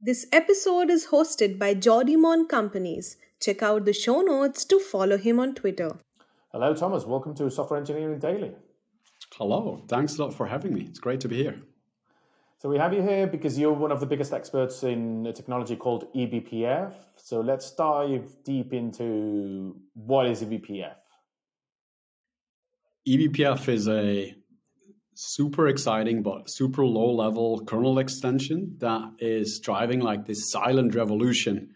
This episode is hosted by Jordi Mon Companys. Check out the show notes to follow him on Twitter. Hello, Thomas. Welcome to Software Engineering Daily. Hello. Thanks a lot for having me. It's great to be here. So, we have you here because you're one of the biggest experts in a technology called eBPF. So, let's dive deep into what is eBPF. eBPF is a super exciting but super low level kernel extension that is driving like this silent revolution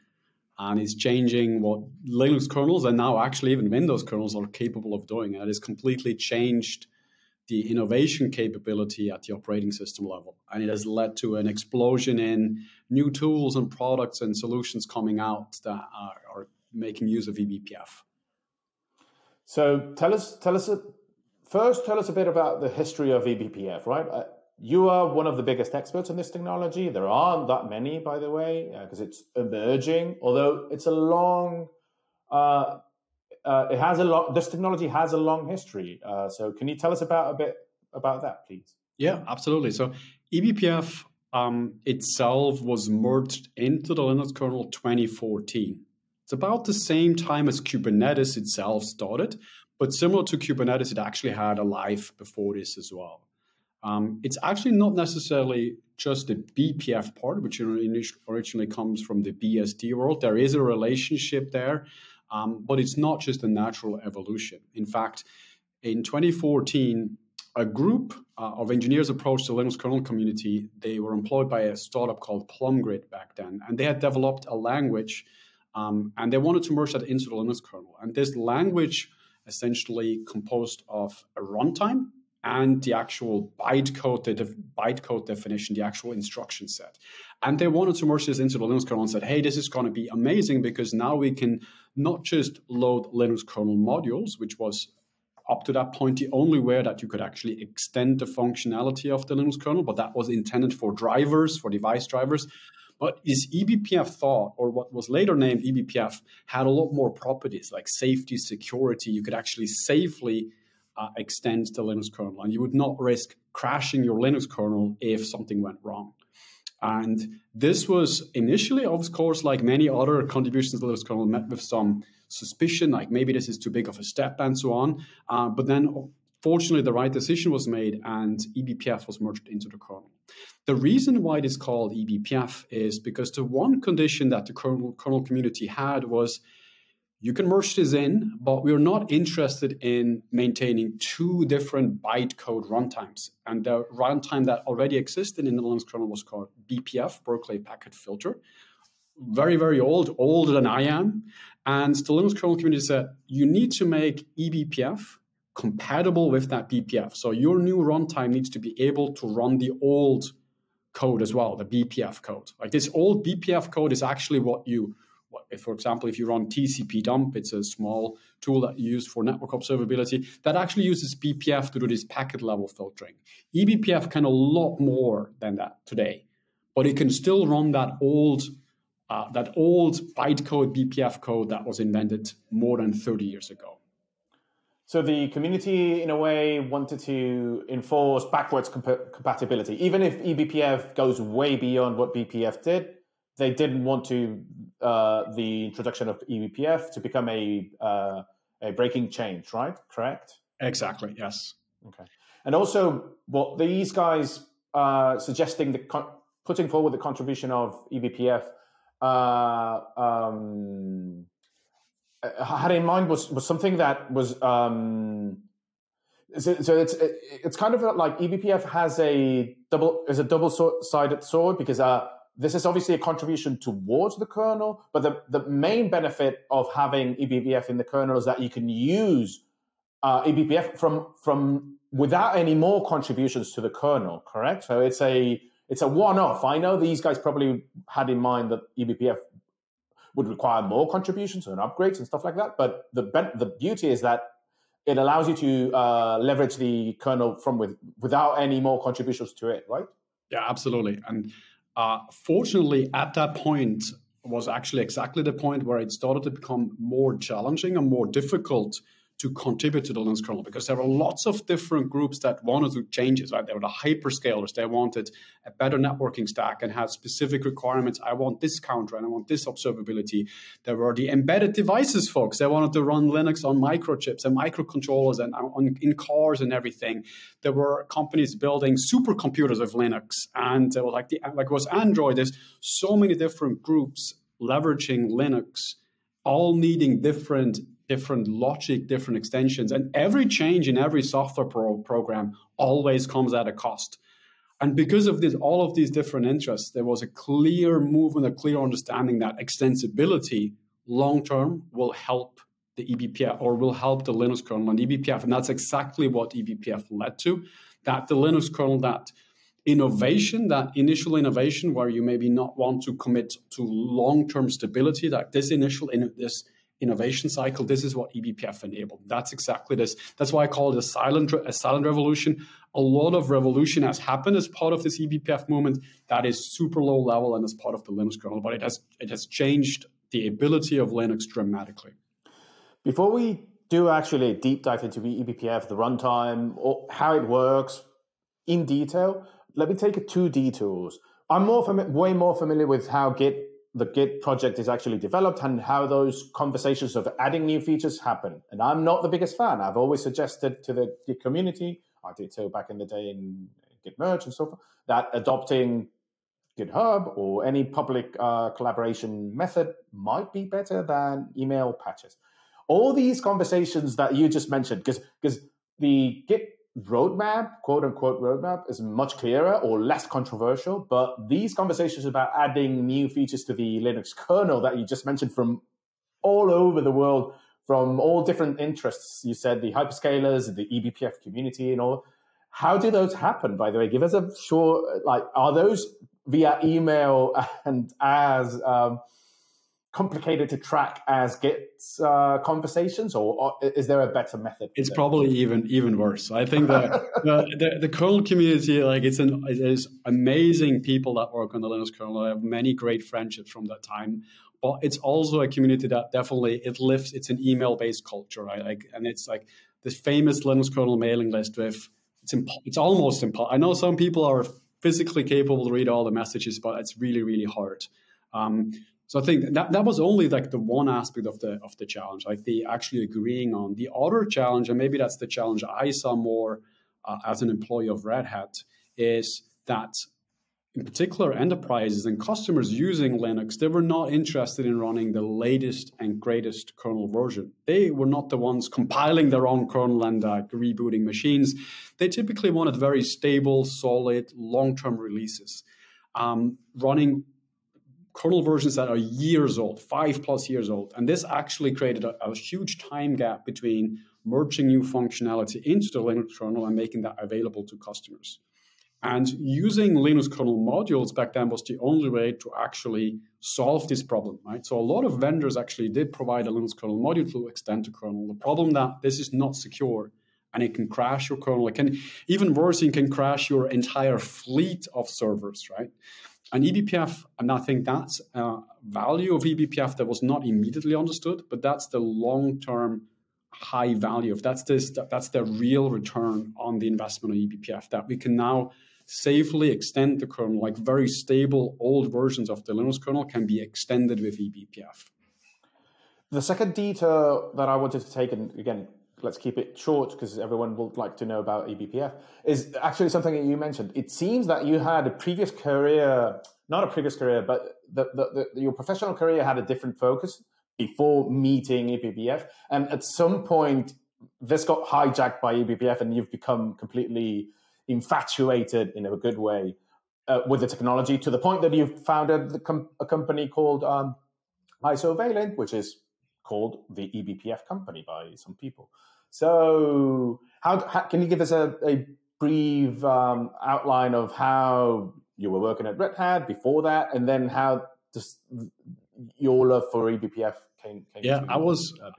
and is changing what Linux kernels and now actually even Windows kernels are capable of doing. And it has completely changed the innovation capability at the operating system level. And it has led to an explosion in new tools and products and solutions coming out that are, are making use of eBPF. So tell us, tell us First, tell us a bit about the history of eBPF, right? Uh, you are one of the biggest experts in this technology. There aren't that many, by the way, because uh, it's emerging. Although it's a long, uh, uh, it has a lot. This technology has a long history. Uh, so, can you tell us about a bit about that, please? Yeah, absolutely. So, eBPF um, itself was merged into the Linux kernel 2014. It's about the same time as Kubernetes itself started, but similar to Kubernetes, it actually had a life before this as well. Um, it's actually not necessarily just the BPF part, which originally comes from the BSD world. There is a relationship there, um, but it's not just a natural evolution. In fact, in 2014, a group uh, of engineers approached the Linux kernel community. They were employed by a startup called PlumGrid back then, and they had developed a language, um, and they wanted to merge that into the Linux kernel. And this language essentially composed of a runtime and the actual bytecode, the bytecode definition, the actual instruction set. And they wanted to merge this into the Linux kernel and said, hey, this is going to be amazing because now we can not just load Linux kernel modules, which was up to that point the only way that you could actually extend the functionality of the Linux kernel, but that was intended for drivers, for device drivers. But this eBPF thought, or what was later named eBPF, had a lot more properties like safety, security. You could actually safely uh, extend the Linux kernel, and you would not risk crashing your Linux kernel if something went wrong. And this was initially, of course, like many other contributions to Linux kernel, met with some suspicion, like maybe this is too big of a step and so on. Uh, but then Fortunately, the right decision was made and eBPF was merged into the kernel. The reason why it is called eBPF is because the one condition that the kernel, kernel community had was you can merge this in, but we're not interested in maintaining two different bytecode runtimes. And the runtime that already existed in the Linux kernel was called BPF, Berkeley Packet Filter. Very, very old, older than I am. And the Linux kernel community said, you need to make eBPF compatible with that BPF. So your new runtime needs to be able to run the old code as well, the BPF code. Like this old BPF code is actually what you, what, for example, if you run tcpdump, it's a small tool that you use for network observability that actually uses BPF to do this packet level filtering. eBPF can a lot more than that today, but it can still run that old uh, that old bytecode BPF code that was invented more than 30 years ago. So the community, in a way, wanted to enforce backwards comp- compatibility. Even if eBPF goes way beyond what BPF did, they didn't want to uh, the introduction of eBPF to become a uh, a breaking change, right? Correct. Exactly. Yes. Okay. And also, what these guys uh, suggesting the con- putting forward the contribution of eBPF. Uh, um, had in mind was was something that was um, so, so it's it's kind of like eBPF has a double is a double sided sword because uh, this is obviously a contribution towards the kernel, but the, the main benefit of having eBPF in the kernel is that you can use uh, eBPF from from without any more contributions to the kernel. Correct? So it's a it's a one off. I know these guys probably had in mind that eBPF would require more contributions and upgrades and stuff like that. But the the beauty is that it allows you to uh, leverage the kernel from with without any more contributions to it, right? Yeah, absolutely. And uh, fortunately, at that point was actually exactly the point where it started to become more challenging and more difficult to contribute to the Linux kernel because there were lots of different groups that wanted to changes. Right, there were the hyperscalers; they wanted a better networking stack and had specific requirements. I want this counter and I want this observability. There were the embedded devices folks; they wanted to run Linux on microchips and microcontrollers and on, in cars and everything. There were companies building supercomputers of Linux, and uh, like the like was Android. There's so many different groups leveraging Linux all needing different different logic, different extensions, and every change in every software pro- program always comes at a cost. And because of this, all of these different interests, there was a clear movement, a clear understanding that extensibility long term will help the eBPF or will help the Linux kernel and eBPF. And that's exactly what eBPF led to. That the Linux kernel, that innovation, that initial innovation where you maybe not want to commit to long-term stability, that this initial in, this innovation cycle, this is what eBPF enabled. That's exactly this. That's why I call it a silent a silent revolution. A lot of revolution has happened as part of this eBPF movement. That is super low level and as part of the Linux kernel, but it has it has changed the ability of Linux dramatically. Before we do actually a deep dive into eBPF, the runtime, or how it works in detail, let me take two detours. I'm more fami- way more familiar with how Git the Git project is actually developed and how those conversations of adding new features happen. And I'm not the biggest fan. I've always suggested to the Git community, I did so back in the day in Git merge and so forth, that adopting GitHub or any public uh, collaboration method might be better than email patches. All these conversations that you just mentioned, because because the Git roadmap, quote unquote roadmap, is much clearer or less controversial. But these conversations about adding new features to the Linux kernel that you just mentioned from all over the world, from all different interests, you said the hyperscalers, the eBPF community, and all. How do those happen, by the way? Give us a short, like, are those via email and as um, complicated to track as Git uh, conversations, or, or, is there a better method? It's probably even even worse. I think that the, the, the, kernel community, like it's an there's amazing people that work on the Linux kernel. I have many great friendships from that time, but it's also a community that definitely it lifts. It's an email based culture, right? Like, and it's like this famous Linux kernel mailing list with it's imp- it's almost impossible. I know some people are physically capable to read all the messages, but it's really really hard. Um, so I think that that was only like the one aspect of the of the challenge, like the actually agreeing on the other challenge, and maybe that's the challenge I saw more uh, as an employee of Red Hat, is that in particular enterprises and customers using Linux, they were not interested in running the latest and greatest kernel version. They were not the ones compiling their own kernel and uh, rebooting machines. They typically wanted very stable, solid, long-term releases. Um, running kernel versions that are years old, five plus years old. And this actually created a, a, huge time gap between merging new functionality into the Linux kernel and making that available to customers. And using Linux kernel modules back then was the only way to actually solve this problem, right? So a lot of vendors actually did provide a Linux kernel module to extend the kernel. The problem that this is not secure and it can crash your kernel. It can even worse, it can crash your entire fleet of servers, right? And eBPF, and I think that's a value of eBPF that was not immediately understood, but that's the long-term high value of that's this that's the real return on the investment of eBPF that we can now safely extend the kernel, like very stable old versions of the Linux kernel can be extended with eBPF. The second detail that I wanted to take, and again, let's keep it short because everyone would like to know about eBPF, is actually something that you mentioned. It seems that you had a previous career, not a previous career, but the, the, the, your professional career had a different focus before meeting eBPF. And at some point, this got hijacked by eBPF and you've become completely infatuated in a good way uh, with the technology to the point that you've founded com- a company called um, Isovalent, which is called the eBPF company by some people. So, how, how can you give us a, a brief um, outline of how you were working at Red Hat before that, and then how just your love for eBPF came? came yeah, to, I was. Uh,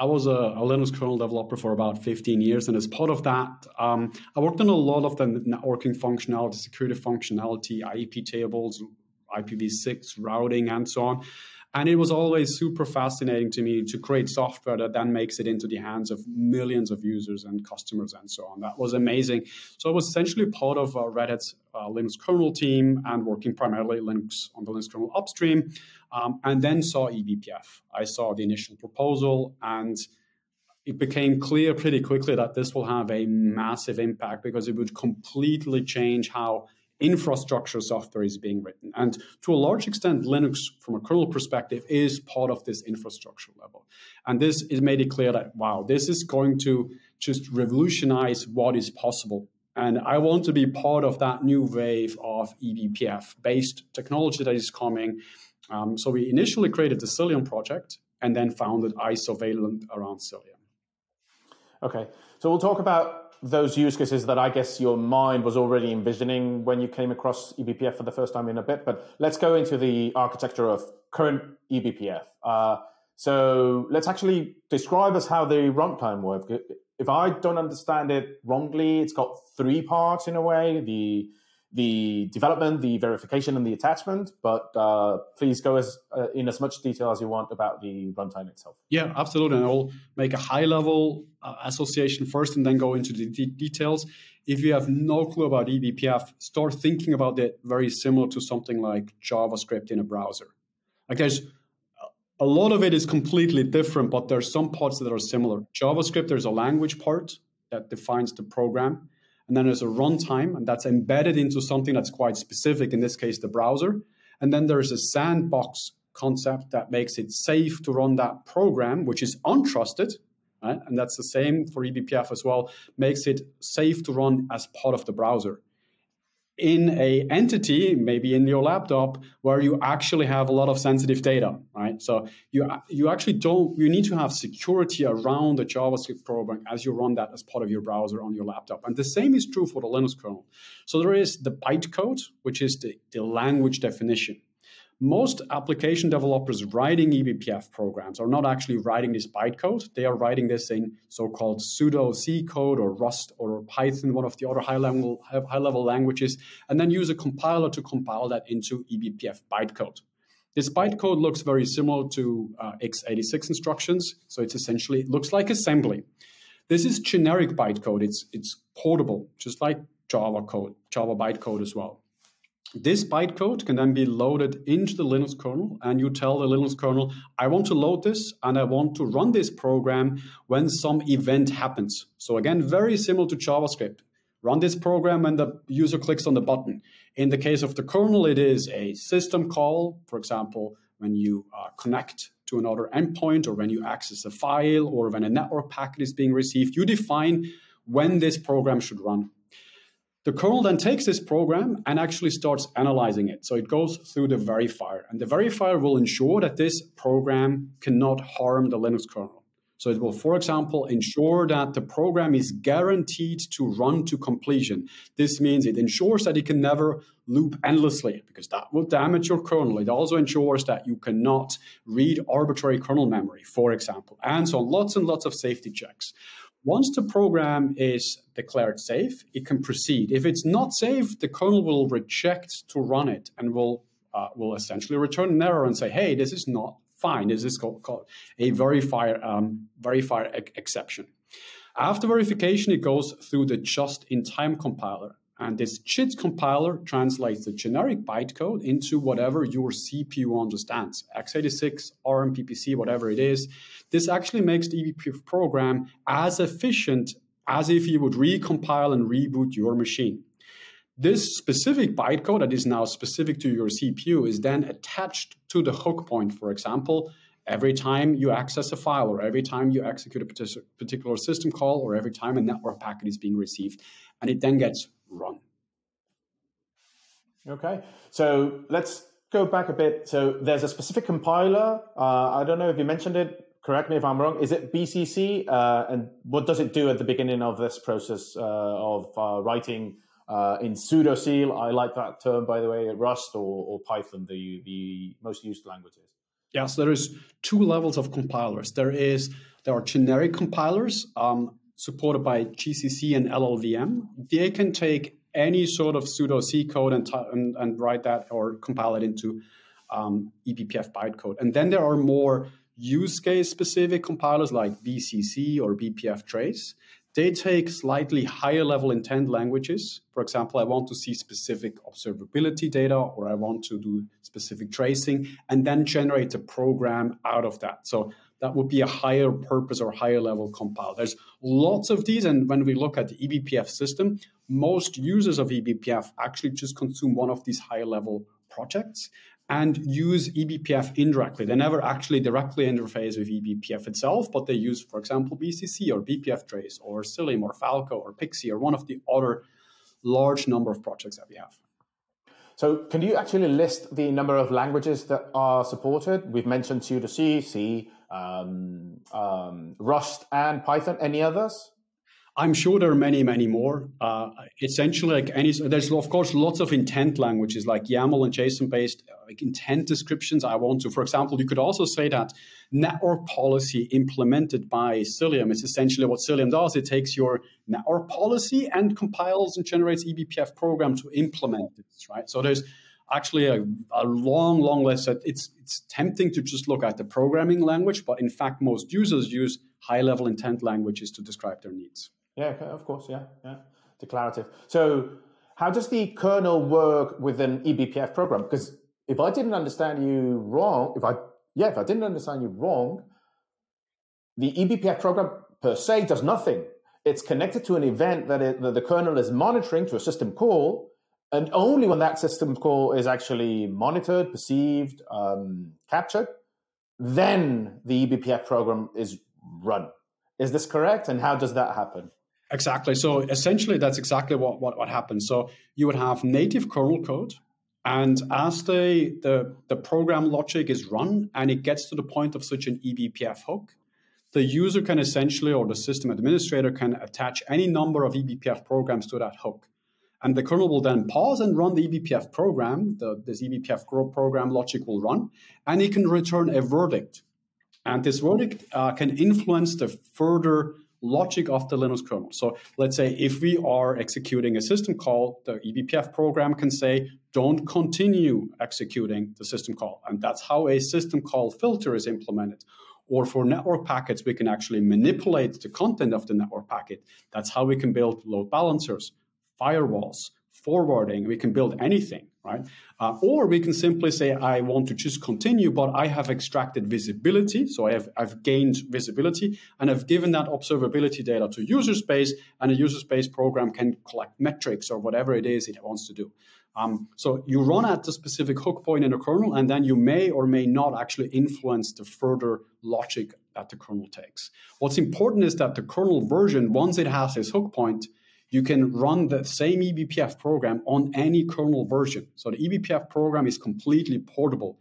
I was a, a, Linux kernel developer for about 15 years, and as part of that, um, I worked on a lot of the networking functionality, security functionality, IP tables, IPv6 routing, and so on. And it was always super fascinating to me to create software that then makes it into the hands of millions of users and customers and so on. That was amazing. So I was essentially part of uh, Red Hat's uh, Linux kernel team and working primarily Linux on the Linux kernel upstream, um, and then saw eBPF. I saw the initial proposal and it became clear pretty quickly that this will have a massive impact because it would completely change how infrastructure software is being written. And to a large extent, Linux, from a kernel perspective, is part of this infrastructure level. And this is made it clear that, wow, this is going to just revolutionize what is possible. And I want to be part of that new wave of eBPF based technology that is coming. Um, so we initially created the Cilium project and then founded Isovalent around Cilium. Okay, so we'll talk about those use cases that I guess your mind was already envisioning when you came across eBPF for the first time in a bit. But let's go into the architecture of current eBPF. Uh, so let's actually describe us how the runtime works. If I don't understand it wrongly, it's got three parts in a way: the the development, the verification, and the attachment. But uh, please go as uh, in as much detail as you want about the runtime itself. Yeah, absolutely. And I'll make a high level uh, association first, and then go into the de- details. If you have no clue about eBPF, start thinking about it very similar to something like JavaScript in a browser. Like there's a lot of it is completely different, but there's some parts that are similar. JavaScript, there's a language part that defines the program and then there's a runtime, and that's embedded into something that's quite specific, in this case, the browser. And then there's a sandbox concept that makes it safe to run that program, which is untrusted. Right? And that's the same for eBPF as well, makes it safe to run as part of the browser in a entity, maybe in your laptop, where you actually have a lot of sensitive data, right? So you you actually don't you need to have security around the JavaScript program as you run that as part of your browser on your laptop. And the same is true for the Linux kernel. So there is the bytecode, which is the, the language definition most application developers writing eBPF programs are not actually writing this bytecode. They are writing this in so-called pseudo C code or Rust or Python, one of the other high-level high-level languages, and then use a compiler to compile that into eBPF bytecode. This bytecode looks very similar to uh, x86 instructions, so it's essentially it looks like assembly. This is generic bytecode. It's it's portable, just like Java code, Java bytecode as well. This bytecode can then be loaded into the Linux kernel, and you tell the Linux kernel, I want to load this and I want to run this program when some event happens. So, again, very similar to JavaScript. Run this program when the user clicks on the button. In the case of the kernel, it is a system call, for example, when you uh, connect to another endpoint or when you access a file or when a network packet is being received. You define when this program should run. The kernel then takes this program and actually starts analyzing it. So it goes through the verifier, and the verifier will ensure that this program cannot harm the Linux kernel. So it will, for example, ensure that the program is guaranteed to run to completion. This means it ensures that it can never loop endlessly because that will damage your kernel. It also ensures that you cannot read arbitrary kernel memory, for example, and so lots and lots of safety checks. Once the program is declared safe, it can proceed. If it's not safe, the kernel will reject to run it and will uh, will essentially return an error and say, "Hey, this is not fine. This is called, called a verifier um, verifier ex- exception." After verification, it goes through the just-in-time compiler, and this JIT compiler translates the generic bytecode into whatever your CPU understands x86, ARM, PPC, whatever it is. This actually makes the eBPF program as efficient as if you would recompile and reboot your machine. This specific bytecode that is now specific to your CPU is then attached to the hook point, for example, every time you access a file or every time you execute a particular system call or every time a network packet is being received. And it then gets run. Okay, so let's go back a bit. So there's a specific compiler. Uh, I don't know if you mentioned it. Correct me if I'm wrong. Is it BCC? Uh, and what does it do at the beginning of this process uh, of uh, writing uh, in pseudo C? I like that term, by the way. Rust or, or Python, the the most used languages. Yes, there is two levels of compilers. There is there are generic compilers. Um, supported by GCC and LLVM, they can take any sort of pseudo C code and, and, and, write that or compile it into um, eBPF bytecode. And then there are more use case specific compilers like BCC or BPF Trace. They take slightly higher level intent languages. For example, I want to see specific observability data or I want to do specific tracing and then generate a program out of that. So that would be a higher purpose or higher level compile. There's lots of these. And when we look at the eBPF system, most users of eBPF actually just consume one of these higher level projects and use eBPF indirectly. They never actually directly interface with eBPF itself, but they use, for example, BCC or BPF Trace or Cilium or Falco or Pixie or one of the other large number of projects that we have. So, can you actually list the number of languages that are supported? We've mentioned C2C, C, um, um, Rust, and Python. Any others? I'm sure there are many, many more. Uh, essentially, like any, there's of course lots of intent languages like YAML and JSON-based uh, like intent descriptions. I want to, for example, you could also say that network policy implemented by Cilium is essentially what Cilium does. It takes your network policy and compiles and generates eBPF program to implement it. Right. So there's actually a, a long, long list. It's it's tempting to just look at the programming language, but in fact, most users use high-level intent languages to describe their needs. Yeah, of course. Yeah, yeah. Declarative. So, how does the kernel work with an eBPF program? Because if I didn't understand you wrong, if I yeah, if I didn't understand you wrong, the eBPF program per se does nothing. It's connected to an event that, it, that the kernel is monitoring to a system call, and only when that system call is actually monitored, perceived, um, captured, then the eBPF program is run. Is this correct? And how does that happen? Exactly. So essentially, that's exactly what, what, what happens. So you would have native kernel code, and as the, the, the program logic is run and it gets to the point of such an eBPF hook, the user can essentially, or the system administrator can attach any number of eBPF programs to that hook. And the kernel will then pause and run the eBPF program. The, this eBPF program logic will run, and it can return a verdict. And this verdict uh, can influence the further logic of the Linux kernel. So let's say if we are executing a system call, the eBPF program can say, don't continue executing the system call. And that's how a system call filter is implemented. Or for network packets, we can actually manipulate the content of the network packet. That's how we can build load balancers, firewalls, forwarding. We can build anything right? Uh, or we can simply say, I want to just continue, but I have extracted visibility. So I have, I've gained visibility and I've given that observability data to user space and a user space program can collect metrics or whatever it is it wants to do. Um, so you run at the specific hook point in the kernel, and then you may or may not actually influence the further logic that the kernel takes. What's important is that the kernel version, once it has this hook point, you can run the same eBPF program on any kernel version. So the eBPF program is completely portable.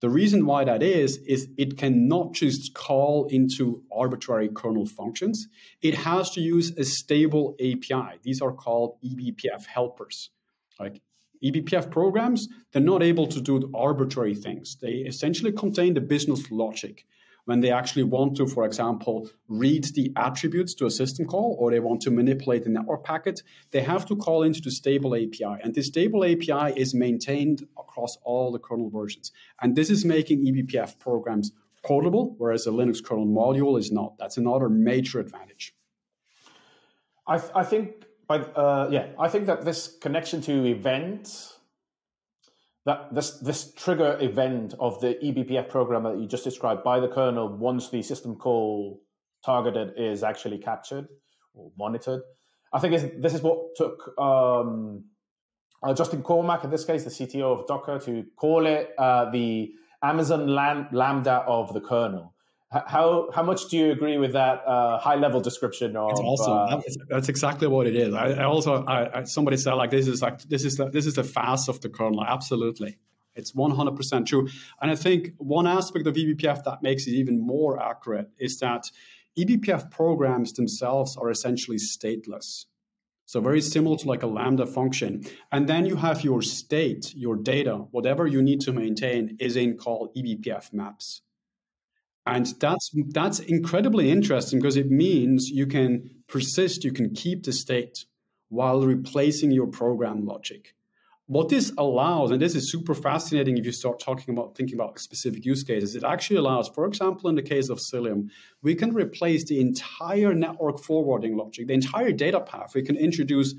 The reason why that is, is it cannot just call into arbitrary kernel functions. It has to use a stable API. These are called eBPF helpers. Like eBPF programs, they're not able to do arbitrary things. They essentially contain the business logic when they actually want to, for example, read the attributes to a system call or they want to manipulate the network packet, they have to call into the stable API. And this stable API is maintained across all the kernel versions. And this is making eBPF programs portable, whereas a Linux kernel module is not. That's another major advantage. I, th- I think, uh, yeah, I think that this connection to events that this this trigger event of the eBPF program that you just described by the kernel once the system call targeted is actually captured or monitored. I think this is what took um, uh, Justin Cormack, in this case, the CTO of Docker, to call it uh, the Amazon Lambda of the kernel. How how much do you agree with that uh, high level description? Of, it's awesome. Uh, that's exactly what it is. I, I also I, I, somebody said like this is like this is the, this is the FaaS of the kernel. Absolutely, it's one hundred percent true. And I think one aspect of eBPF that makes it even more accurate is that eBPF programs themselves are essentially stateless. So very similar to like a Lambda function. And then you have your state, your data, whatever you need to maintain is in called eBPF maps. And that's that's incredibly interesting because it means you can persist, you can keep the state while replacing your program logic. what this allows, and this is super fascinating if you start talking about thinking about specific use cases, it actually allows, for example, in the case of Cilium, we can replace the entire network forwarding logic, the entire data path. We can introduce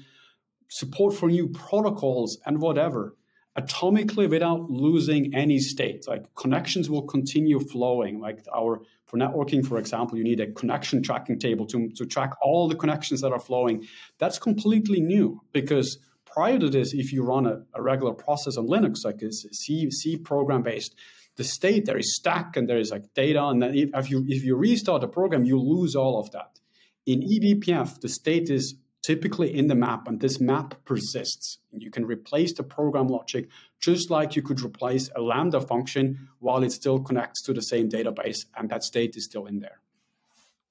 support for new protocols and whatever atomically without losing any state. Like connections will continue flowing. Like our for networking, for example, you need a connection tracking table to, to track all the connections that are flowing. That's completely new because prior to this, if you run a, a regular process on Linux, like a C, C program based, the state there is stack and there is like data, and then if you if you restart the program, you lose all of that. In eBPF, the state is typically in the map, and this map persists. You can replace the program logic just like you could replace a Lambda function while it still connects to the same database, and that state is still in there.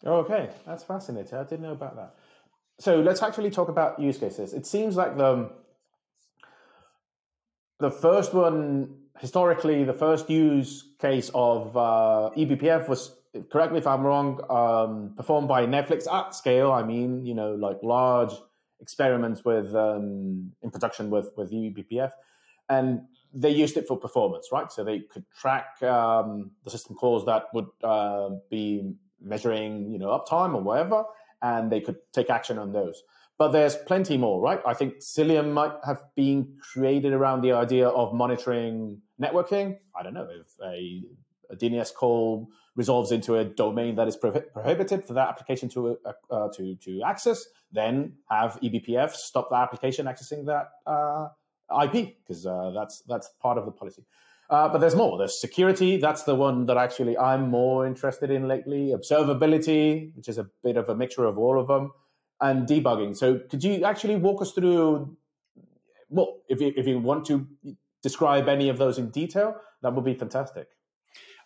Okay, that's fascinating. I didn't know about that so let's actually talk about use cases. It seems like the the first one historically, the first use case of uh, eBPF was correct me if I'm wrong, um, performed by Netflix at scale. I mean, you know, like large experiments with um, in production with with eBPF, and they used it for performance, right? So they could track um, the system calls that would uh, be measuring, you know, uptime or whatever, and they could take action on those. But there's plenty more, right? I think Cilium might have been created around the idea of monitoring networking. I don't know if a, a DNS call resolves into a domain that is prohibited for that application to uh, uh, to to access, then have eBPF stop the application accessing that uh, IP because uh, that's that's part of the policy. Uh, but there's more. There's security. That's the one that actually I'm more interested in lately. Observability, which is a bit of a mixture of all of them, and debugging. So could you actually walk us through? Well, if you, if you want to describe any of those in detail, that would be fantastic.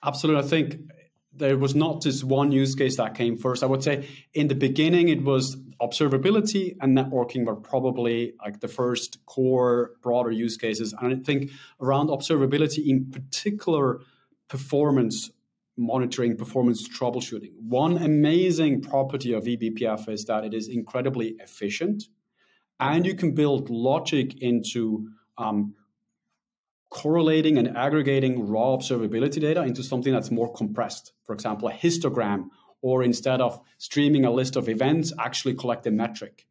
Absolutely. I think there was not just one use case that came first. I would say in the beginning it was observability and networking were probably like the first core broader use cases. And I think around observability in particular performance monitoring, performance troubleshooting. One amazing property of eBPF is that it is incredibly efficient and you can build logic into um, correlating and aggregating raw observability data into something that's more compressed. For example, a histogram, or instead of streaming a list of events, actually collect a metric.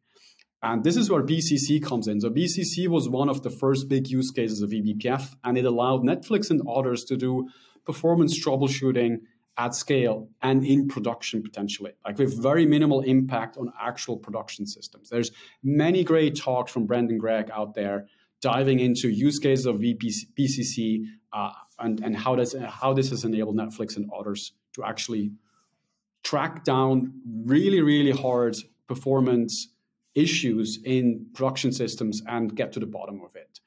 And this is where BCC comes in. So BCC was one of the first big use cases of eBPF, and it allowed Netflix and others to do performance troubleshooting at scale and in production potentially, like with very minimal impact on actual production systems. There's many great talks from Brendan Gregg out there diving into use cases of BCC, uh, and, and how, does, how this has enabled Netflix and others to actually track down really, really hard performance issues in production systems and get to the bottom of it.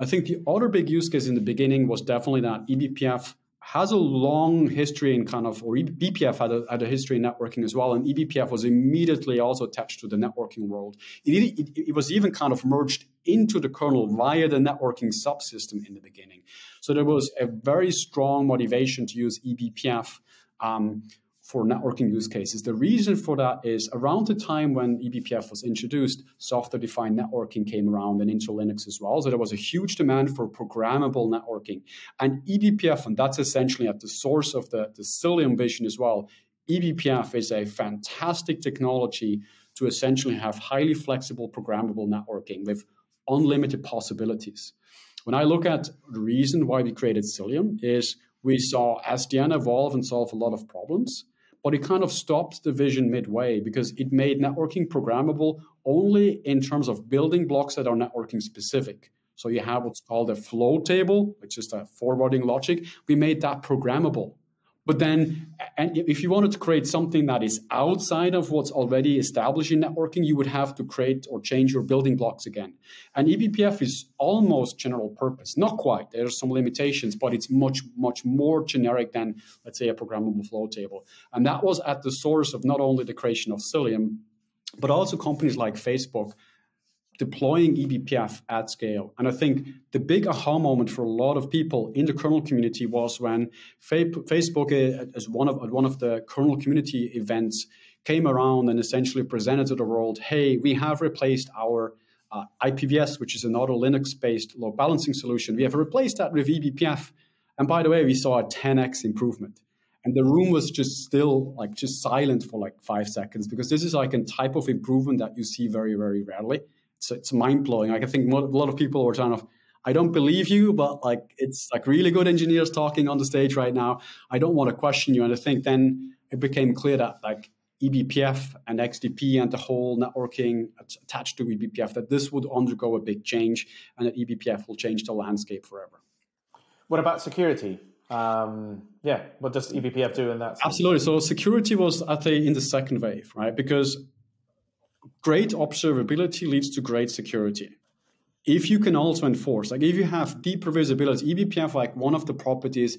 I think the other big use case in the beginning was definitely that eBPF has a long history in kind of, or BPF had a, had a history in networking as well, and eBPF was immediately also attached to the networking world. It, it, it, was even kind of merged into the kernel via the networking subsystem in the beginning. So there was a very strong motivation to use eBPF um, for networking use cases. The reason for that is around the time when eBPF was introduced, software defined networking came around and into Linux as well. So there was a huge demand for programmable networking. And eBPF, and that's essentially at the source of the, the Cilium vision as well, eBPF is a fantastic technology to essentially have highly flexible programmable networking with unlimited possibilities. When I look at the reason why we created Cilium is we saw SDN evolve and solve a lot of problems but it kind of stopped the vision midway because it made networking programmable only in terms of building blocks that are networking specific. So you have what's called a flow table, which is the forwarding logic. We made that programmable. But then, and if you wanted to create something that is outside of what's already established in networking, you would have to create or change your building blocks again. And eBPF is almost general purpose. Not quite. There are some limitations, but it's much, much more generic than, let's say, a programmable flow table. And that was at the source of not only the creation of Cilium, but also companies like Facebook deploying eBPF at scale. And I think the big aha moment for a lot of people in the kernel community was when Facebook, uh, as one of one of the kernel community events, came around and essentially presented to the world, "Hey, we have replaced our uh, IPVS, which is another Linux-based load balancing solution. We have replaced that with eBPF, and by the way, we saw a 10x improvement. And the room was just still like just silent for like five seconds because this is like a type of improvement that you see very, very rarely. So it's mind blowing. Like I think a lot of people were kind of, I don't believe you, but like it's like really good engineers talking on the stage right now. I don't want to question you. And I think then it became clear that like eBPF and XDP and the whole networking attached to eBPF, that this would undergo a big change and that eBPF will change the landscape forever. What about security? Um, yeah, what does eBPF do in that? Sense? Absolutely. So security was, I think, in the second wave, right? Because great observability leads to great security. If you can also enforce, like if you have deeper visibility, eBPF, like one of the properties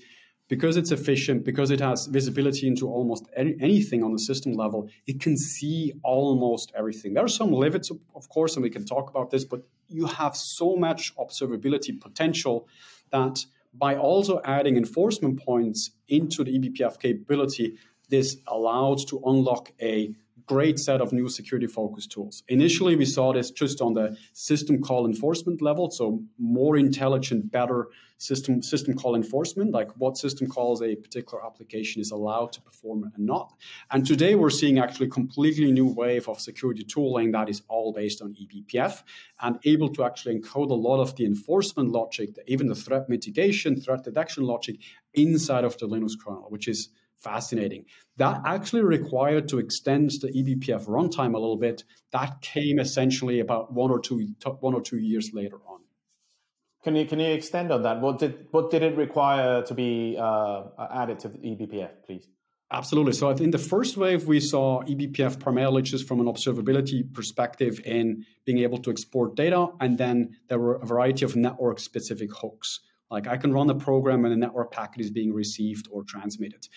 because it's efficient, because it has visibility into almost any, anything on the system level, it can see almost everything. There are some limits, of course, and we can talk about this, but you have so much observability potential that by also adding enforcement points into the eBPF capability, this allows to unlock a great set of new security focused tools. Initially, we saw this just on the system call enforcement level, so more intelligent, better system system call enforcement, like what system calls a particular application is allowed to perform and not. And today, we're seeing actually a completely new wave of security tooling that is all based on eBPF and able to actually encode a lot of the enforcement logic, even the threat mitigation, threat detection logic inside of the Linux kernel, which is fascinating. That actually required to extend the eBPF runtime a little bit. That came essentially about one or two one or two years later on. Can you can you extend on that? What did what did it require to be uh, added to the eBPF, please? Absolutely. So in the first wave, we saw eBPF primarily just from an observability perspective in being able to export data, and then there were a variety of network-specific hooks. Like I can run a program and a network packet is being received or transmitted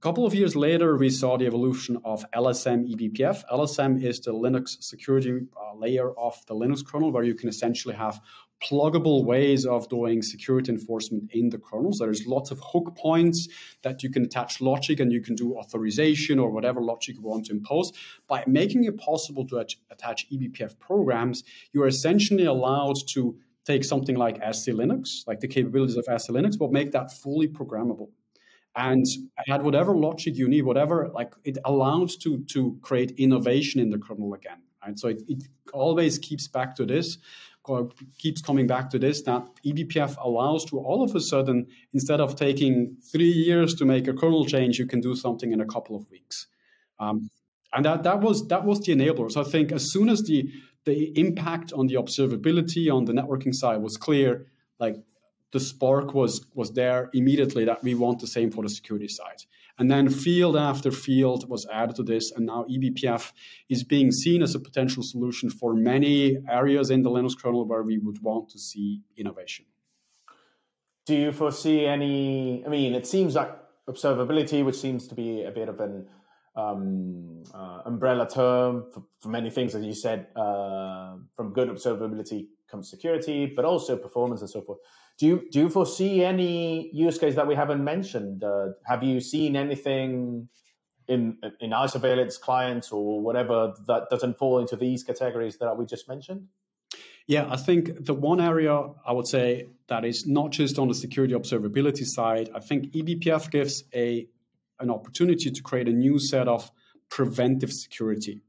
couple of years later, we saw the evolution of LSM eBPF. LSM is the Linux security uh, layer of the Linux kernel, where you can essentially have pluggable ways of doing security enforcement in the kernels. There's lots of hook points that you can attach logic and you can do authorization or whatever logic you want to impose. By making it possible to attach eBPF programs, you are essentially allowed to take something like SELinux, like the capabilities of SELinux, but make that fully programmable and add whatever logic you need, whatever like it allows to to create innovation in the kernel again. Right, so it, it always keeps back to this, keeps coming back to this that eBPF allows to all of a sudden instead of taking three years to make a kernel change, you can do something in a couple of weeks. Um, and that that was that was the enabler. So I think as soon as the the impact on the observability on the networking side was clear, like the spark was was there immediately that we want the same for the security side. And then field after field was added to this, and now eBPF is being seen as a potential solution for many areas in the Linux kernel where we would want to see innovation. Do you foresee any? I mean, it seems like observability, which seems to be a bit of an um, uh, umbrella term for, for, many things, as you said, uh, from good observability comes security, but also performance and so forth. Do you do you foresee any use case that we haven't mentioned? Uh, have you seen anything in in surveillance clients or whatever that doesn't fall into these categories that we just mentioned? Yeah, I think the one area I would say that is not just on the security observability side, I think eBPF gives a an opportunity to create a new set of preventive security.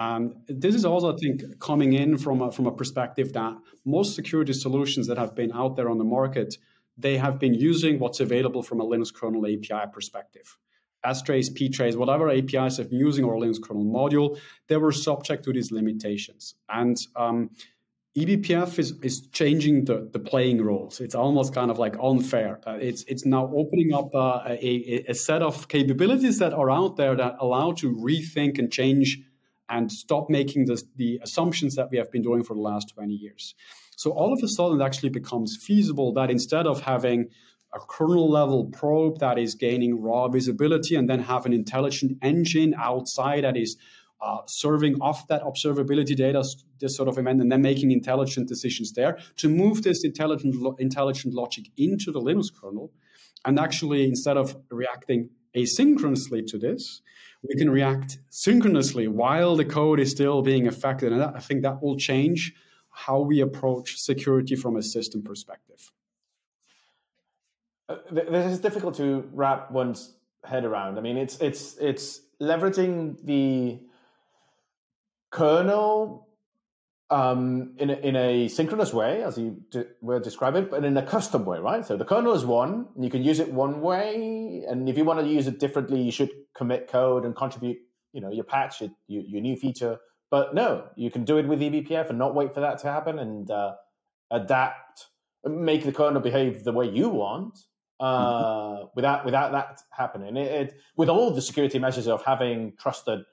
Um, this is also, I think, coming in from a, from a perspective that most security solutions that have been out there on the market, they have been using what's available from a Linux kernel API perspective. strace, ptrace, whatever APIs have been using our Linux kernel module, they were subject to these limitations. And um, eBPF is, is changing the, the playing rules. It's almost kind of like unfair. Uh, it's it's now opening up uh, a, a set of capabilities that are out there that allow to rethink and change and stop making this, the assumptions that we have been doing for the last 20 years. So all of a sudden, it actually becomes feasible that instead of having a kernel level probe that is gaining raw visibility and then have an intelligent engine outside that is uh, serving off that observability data, this sort of event, and then making intelligent decisions there to move this intelligent, intelligent logic into the Linux kernel. And actually, instead of reacting asynchronously to this, we can react synchronously while the code is still being affected. And that, I think that will change how we approach security from a system perspective. Uh, this is difficult to wrap one's head around. I mean, it's it's it's leveraging the kernel um, in, a, in a synchronous way, as you de- were describing, but in a custom way, right? So the kernel is one, and you can use it one way, and if you want to use it differently, you should commit code and contribute, you know, your patch, your, your new feature. But no, you can do it with eBPF and not wait for that to happen, and uh, adapt, make the kernel behave the way you want, uh, mm-hmm. without without that happening. It, it, with all the security measures of having trusted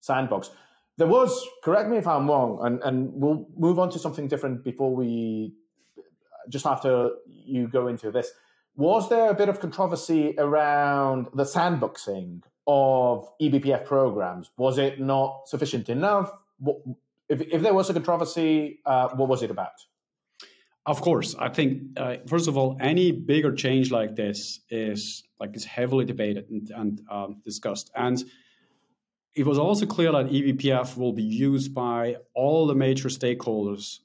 sandbox there was correct me if i'm wrong and, and we'll move on to something different before we just after you go into this. Was there a bit of controversy around the sandboxing of ebpf programs? Was it not sufficient enough? If, if there was a controversy uh, what was it about? Of course. I think uh, first of all any bigger change like this is like is heavily debated and, and um, discussed. And it was also clear that eBPF will be used by all the major stakeholders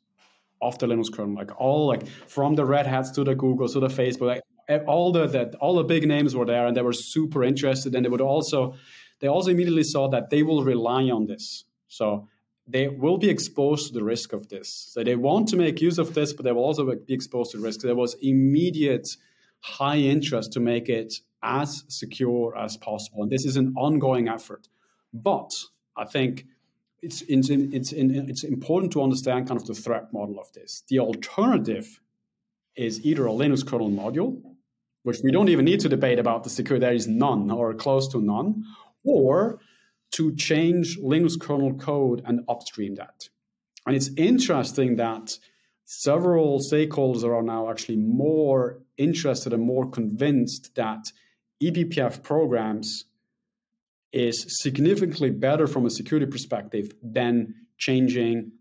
of the Linux kernel, like all like from the Red Hats to the Google to the Facebook, like eh, all the that all the big names were there, and they were super interested, and they would also they also immediately saw that they will rely on this, so they will be exposed to the risk of this. So they want to make use of this, but they will also be exposed to the risk. There was immediate high interest to make it as secure as possible, and this is an ongoing effort. But I think it's, it's, it's, it's important to understand kind of the threat model of this. The alternative is either a Linux kernel module, which we don't even need to debate about the security, there is none or close to none, or to change Linux kernel code and upstream that. And it's interesting that several stakeholders are now actually more interested and more convinced that eBPF programs is significantly better from a security perspective than changing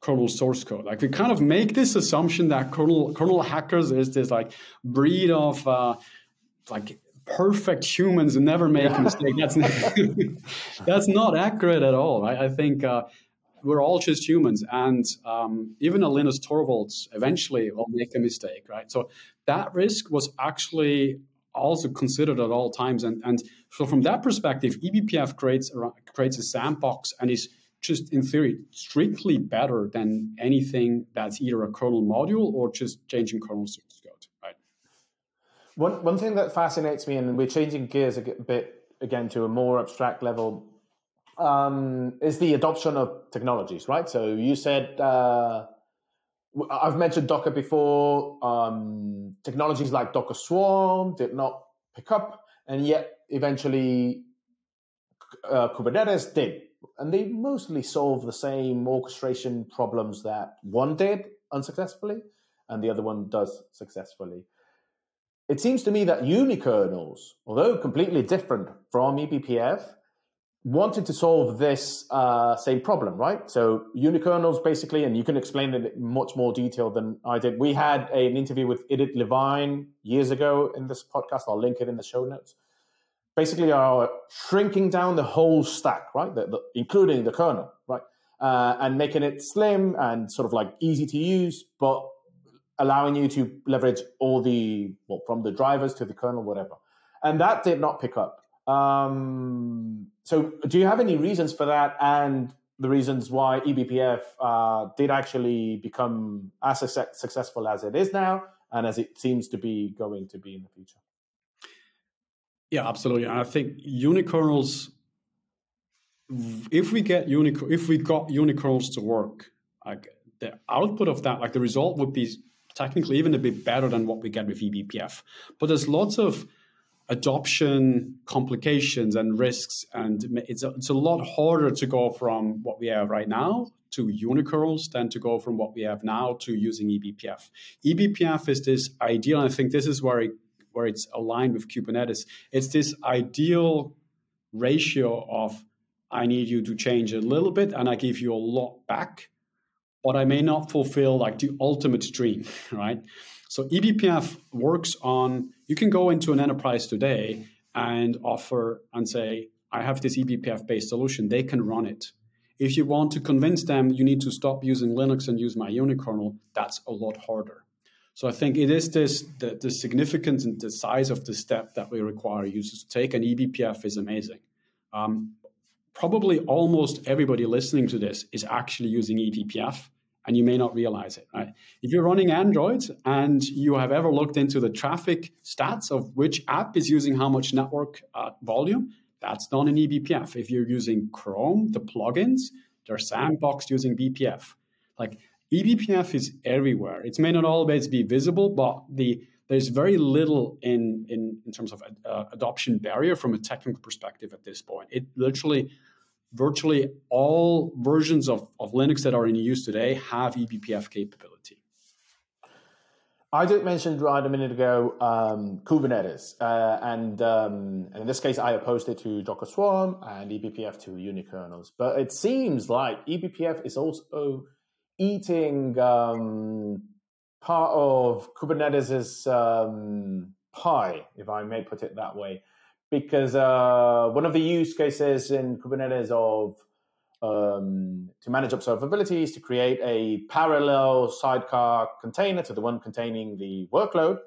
kernel source code. Like we kind of make this assumption that kernel kernel hackers is this like breed of uh, like perfect humans and never make a mistake. That's not, that's not accurate at all. Right? I think uh, we're all just humans, and um, even a Linus Torvalds eventually will make a mistake. Right? So that risk was actually also considered at all times. And, and so from that perspective, eBPF creates a, creates a sandbox and is just in theory strictly better than anything that's either a kernel module or just changing kernel source code, right? One, one thing that fascinates me, and we're changing gears a bit again to a more abstract level, um, is the adoption of technologies, right? So you said uh, I've mentioned Docker before. Um, technologies like Docker Swarm did not pick up, and yet eventually uh, Kubernetes did. And they mostly solve the same orchestration problems that one did unsuccessfully and the other one does successfully. It seems to me that unikernels, although completely different from eBPF, wanted to solve this uh, same problem, right? So unikernels basically, and you can explain it in much more detail than I did. We had a, an interview with Idit Levine years ago in this podcast. I'll link it in the show notes. Basically, are shrinking down the whole stack, right? The, the, including the kernel, right? Uh, and making it slim and sort of like easy to use, but allowing you to leverage all the, well, from the drivers to the kernel, whatever. And that did not pick up. Um, so, do you have any reasons for that, and the reasons why eBPF uh, did actually become as successful as it is now, and as it seems to be going to be in the future? Yeah, absolutely. And I think unikernels, if we get unikernel, if we got unikernels to work, like the output of that, like the result would be technically even a bit better than what we get with eBPF. But there's lots of adoption complications and risks. And it's a, it's a lot harder to go from what we have right now to unikernels than to go from what we have now to using eBPF. eBPF is this ideal, and I think this is where, it, where it's aligned with Kubernetes. It's this ideal ratio of I need you to change a little bit and I give you a lot back, but I may not fulfill like the ultimate dream, right? So eBPF works on, you can go into an enterprise today and offer and say, I have this eBPF based solution. They can run it. If you want to convince them you need to stop using Linux and use my unikernel, that's a lot harder. So I think it is this the, the significance and the size of the step that we require users to take, and eBPF is amazing. Um, probably almost everybody listening to this is actually using eBPF, and you may not realize it. Right? If you're running Android and you have ever looked into the traffic stats of which app is using how much network uh, volume, that's done in eBPF. If you're using Chrome, the plugins, they're sandboxed using BPF. Like eBPF is everywhere. It may not always be visible, but the there's very little in in, in terms of uh, adoption barrier from a technical perspective at this point. It literally, virtually all versions of, of Linux that are in use today have eBPF capability. I did mention right a minute ago um, Kubernetes, uh, and, um, and, in this case, I opposed it to Docker Swarm and eBPF to unikernels. But it seems like eBPF is also eating um, part of Kubernetes' um, pie, if I may put it that way, because uh, one of the use cases in Kubernetes of um, to manage observability is to create a parallel sidecar container to the one containing the workload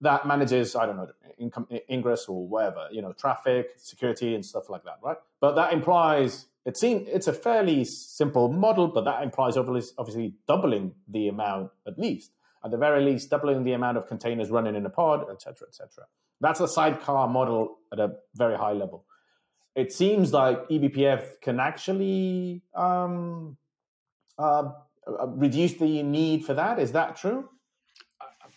that manages, I don't know, income, ingress or whatever, you know, traffic, security, and stuff like that, right? But that implies it seems it's a fairly simple model, but that implies obviously doubling the amount at least, at the very least, doubling the amount of containers running in a pod, etc., etc. That's a sidecar model at a very high level. It seems like eBPF can actually um, uh, uh, reduce the need for that. Is that true?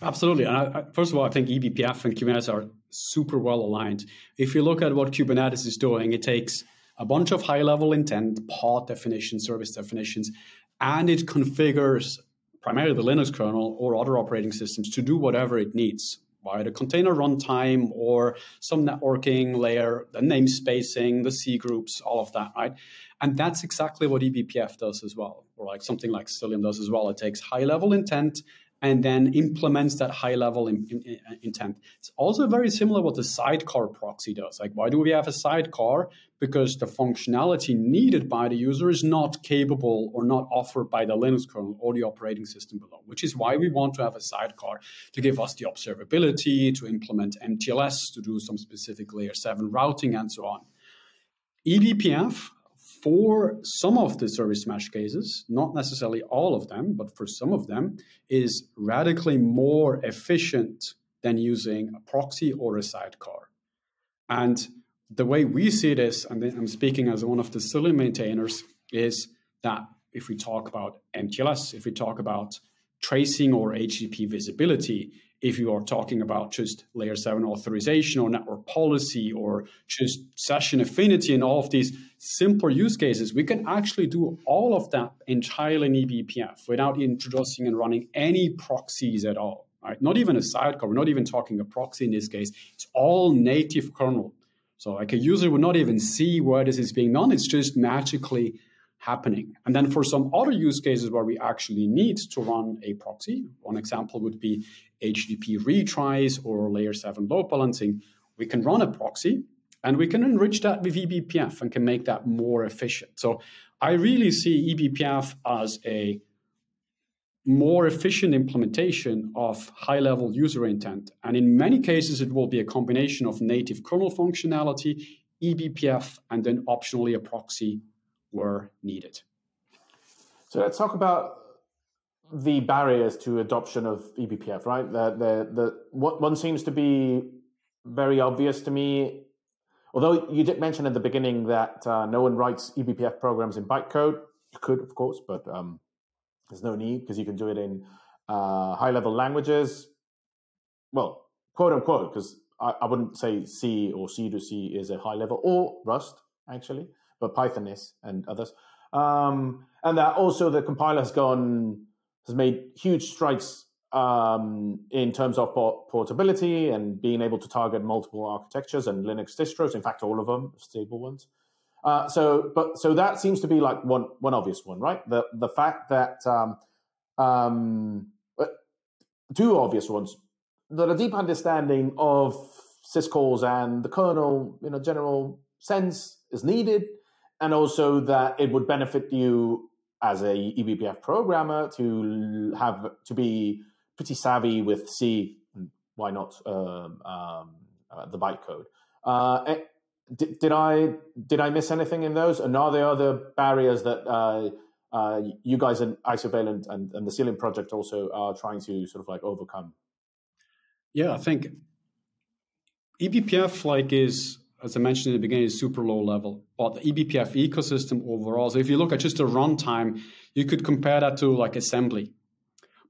Absolutely. And I, first of all, I think eBPF and Kubernetes are super well aligned. If you look at what Kubernetes is doing, it takes a bunch of high level intent, pod definitions, service definitions, and it configures primarily the Linux kernel or other operating systems to do whatever it needs via the container runtime or some networking layer, the namespacing, the C groups, all of that, right? And that's exactly what eBPF does as well, or like something like Cilium does as well. It takes high level intent and then implements that high level in, in, uh, intent. It's also very similar what the sidecar proxy does. Like, why do we have a sidecar? Because the functionality needed by the user is not capable or not offered by the Linux kernel or the operating system below, which is why we want to have a sidecar to give us the observability, to implement MTLS, to do some specific layer 7 routing, and so on. eBPF for some of the service mesh cases, not necessarily all of them, but for some of them, is radically more efficient than using a proxy or a sidecar. And the way we see this, and I'm speaking as one of the Cilium maintainers, is that if we talk about MTLS, if we talk about tracing or HTTP visibility, if you are talking about just layer 7 authorization or network policy or just session affinity and all of these simpler use cases, we can actually do all of that entirely in eBPF without introducing and running any proxies at all. Right? Not even a sidecar, we're not even talking a proxy in this case. It's all native kernel. So like a user would not even see where this is being done. It's just magically happening. And then for some other use cases where we actually need to run a proxy, one example would be HTTP retries or layer 7 load balancing, we can run a proxy and we can enrich that with eBPF and can make that more efficient. So I really see eBPF as a more efficient implementation of high level user intent. And in many cases, it will be a combination of native kernel functionality, eBPF, and then optionally a proxy were needed. So let's talk about the barriers to adoption of eBPF, right? The, the, the, what one seems to be very obvious to me, although you did mention at the beginning that uh, no one writes eBPF programs in bytecode. You could, of course, but um, there's no need because you can do it in uh, high level languages. Well, quote unquote, because I, I, wouldn't say C or C to C is a high level, or Rust, actually but Python is and others. Um, and that also the compiler has gone has made huge strides um, in terms of port- portability and being able to target multiple architectures and Linux distros. In fact, all of them stable ones. Uh, so, but so that seems to be like one one obvious one, right? The the fact that um, um, uh, two obvious ones that a deep understanding of syscalls and the kernel in a general sense is needed, and also that it would benefit you as a eBPF programmer to have to be pretty savvy with C. Why not um, um, uh, the bytecode? Uh, eh, did, did, I did I miss anything in those? And are there other barriers that uh, uh you guys in Isovalent and, and the Cilium project also are trying to sort of like overcome? Yeah, I think eBPF like is as I mentioned in the beginning, is super low level. But the eBPF ecosystem overall, so if you look at just the runtime, you could compare that to like assembly.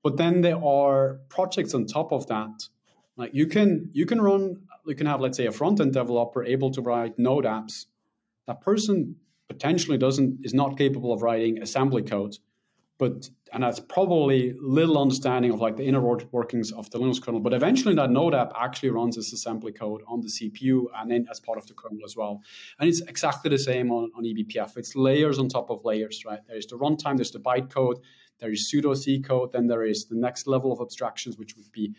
But then there are projects on top of that. Like you can you can run you can have let's say a front end developer able to write Node apps. That person potentially doesn't is not capable of writing assembly code, but and that's probably little understanding of like the inner workings of the Linux kernel. But eventually, that Node app actually runs this assembly code on the CPU and then as part of the kernel as well. And it's exactly the same on, on eBPF. It's layers on top of layers, right? There's the runtime, there's the bytecode, there is pseudo C code, then there is the next level of abstractions, which would be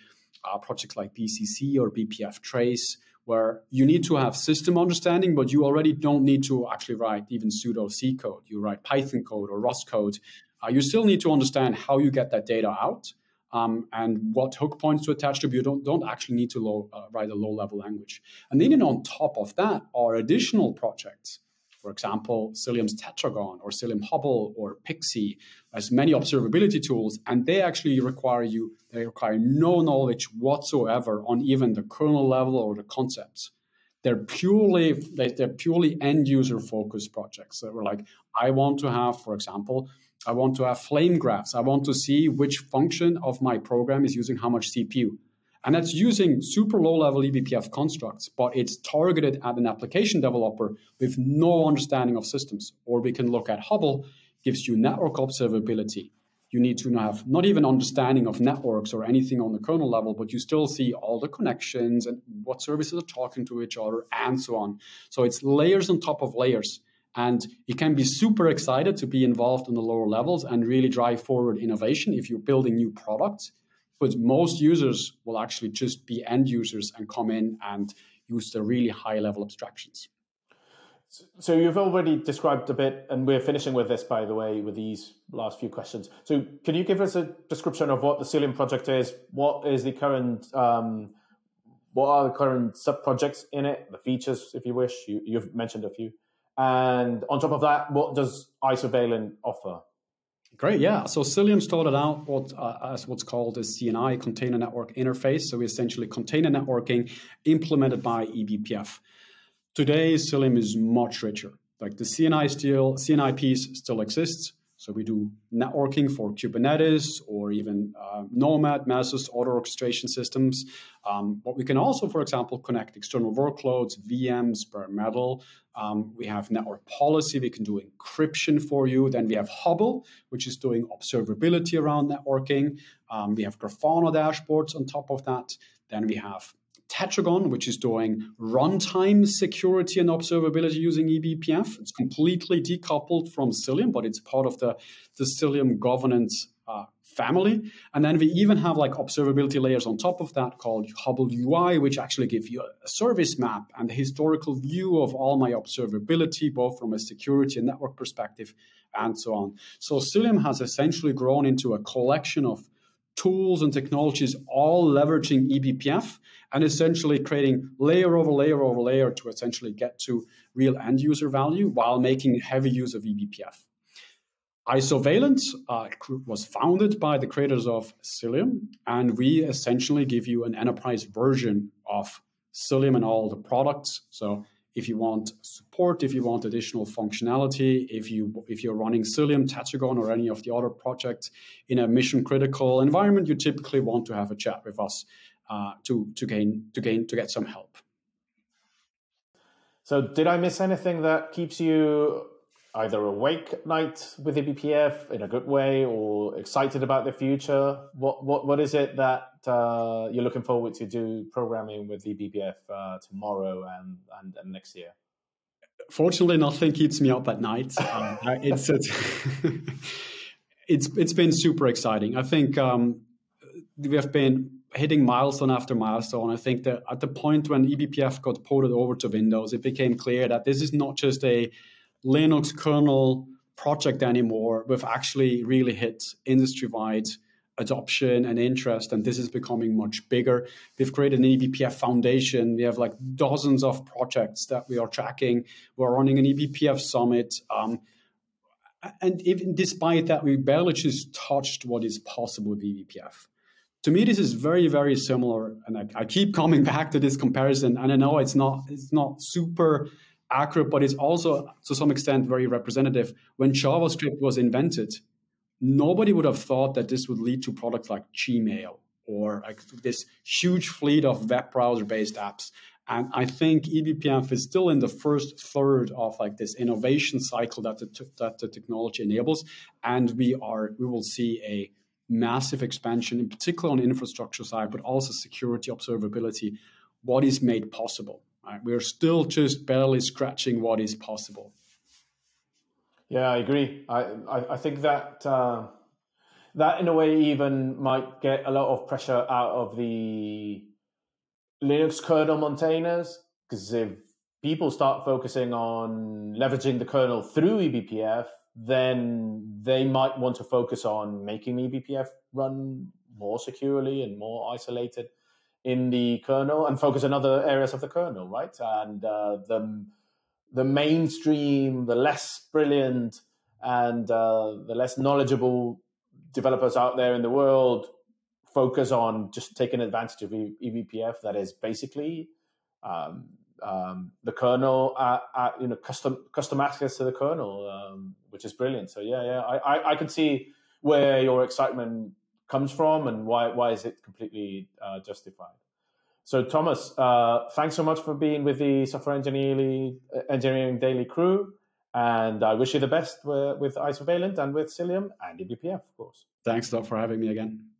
uh, projects like BCC or BPF Trace, where you need to have system understanding, but you already don't need to actually write even pseudo C code. You write Python code or Rust code uh, you still need to understand how you get that data out um, and what hook points to attach to. But you don't, don't actually need to low, uh, write a low level language. And then on top of that are additional projects. For example, Cilium's Tetragon or Cilium Hubble or Pixie as many observability tools, and they actually require you, they require no knowledge whatsoever on even the kernel level or the concepts they're purely they're purely end user focused projects. So we're like, I want to have, for example, I want to have flame graphs. I want to see which function of my program is using how much CPU. And that's using super low level eBPF constructs, but it's targeted at an application developer with no understanding of systems. Or we can look at Hubble, gives you network observability. You need to have not even understanding of networks or anything on the kernel level, but you still see all the connections and what services are talking to each other and so on. So it's layers on top of layers. And you can be super excited to be involved in the lower levels and really drive forward innovation if you're building new products. But most users will actually just be end users and come in and use the really high level abstractions. So you've already described a bit, and we're finishing with this, by the way, with these last few questions. So can you give us a description of what the Cilium project is? What is the current, um, what are the current sub projects in it? The features, if you wish. You, you've mentioned a few. And on top of that, what does Isovalent offer? Great, yeah. So Cilium started out what, uh, as what's called a CNI, Container Network Interface. So we essentially container networking implemented by eBPF. Today, Cilium is much richer. Like the CNI still, CNI piece still exists, so we do networking for Kubernetes or even uh, Nomad, Mesos, auto orchestration systems. Um, but we can also, for example, connect external workloads, VMs, bare metal. Um, we have network policy. We can do encryption for you. Then we have Hubble, which is doing observability around networking. Um, we have Grafana dashboards on top of that. Then we have Tetragon, which is doing runtime security and observability using eBPF. It's completely decoupled from Cilium, but it's part of the, the Cilium governance uh, family. And then we even have like observability layers on top of that called Hubble UI, which actually give you a service map and a historical view of all my observability, both from a security and network perspective, and so on. So Cilium has essentially grown into a collection of tools and technologies all leveraging eBPF and essentially creating layer over layer over layer to essentially get to real end user value while making heavy use of eBPF. Isovalent uh, was founded by the creators of Cilium, and we essentially give you an enterprise version of Cilium and all the products. So if you want support, if you want additional functionality, if you if you're running Cilium, Tetragon, or any of the other projects in a mission critical environment, you typically want to have a chat with us uh, to to gain to gain to get some help. So, did I miss anything that keeps you either awake at night with eBPF in a good way or excited about the future? What what what is it that uh, you're looking forward to do programming with eBPF uh, tomorrow and, and, and next year? Fortunately, nothing keeps me up at night. Um, it's, it's it's it's been super exciting. I think um, we have been hitting milestone after milestone. I think that at the point when eBPF got ported over to Windows, it became clear that this is not just a Linux kernel project anymore. We've actually really hit industry wide adoption and interest, and this is becoming much bigger. We've created an eBPF foundation. We have like dozens of projects that we are tracking. We're running an eBPF summit. Um, and even despite that, we barely just touched what is possible with eBPF. To me, this is very, very similar, and I, I keep coming back to this comparison. And I know it's not it's not super accurate, but it's also to some extent very representative. When JavaScript was invented, nobody would have thought that this would lead to products like Gmail or like this huge fleet of web browser based apps. And I think eBPF is still in the first third of like this innovation cycle that the, that the technology enables. And we are we will see a massive expansion, in particular on the infrastructure side, but also security observability, what is made possible. Right? We're still just barely scratching what is possible. Yeah, I agree. I I, I think that uh, that in a way even might get a lot of pressure out of the Linux kernel maintainers because if people start focusing on leveraging the kernel through eBPF, then they might want to focus on making eBPF run more securely and more isolated in the kernel and focus on other areas of the kernel, right? And uh, the the mainstream, the less brilliant, and uh, the less knowledgeable developers out there in the world focus on just taking advantage of eBPF. That is basically um, um, the kernel, at, at, you know, custom custom access to the kernel, um, which is brilliant. So yeah, yeah, I, I, I, can see where your excitement comes from and why why is it completely uh, justified. So, Thomas, uh, thanks so much for being with the Software Engineering, Engineering Daily crew. And I wish you the best with, with Isovalent and with Cilium and eBPF, of course. Thanks a lot for having me again.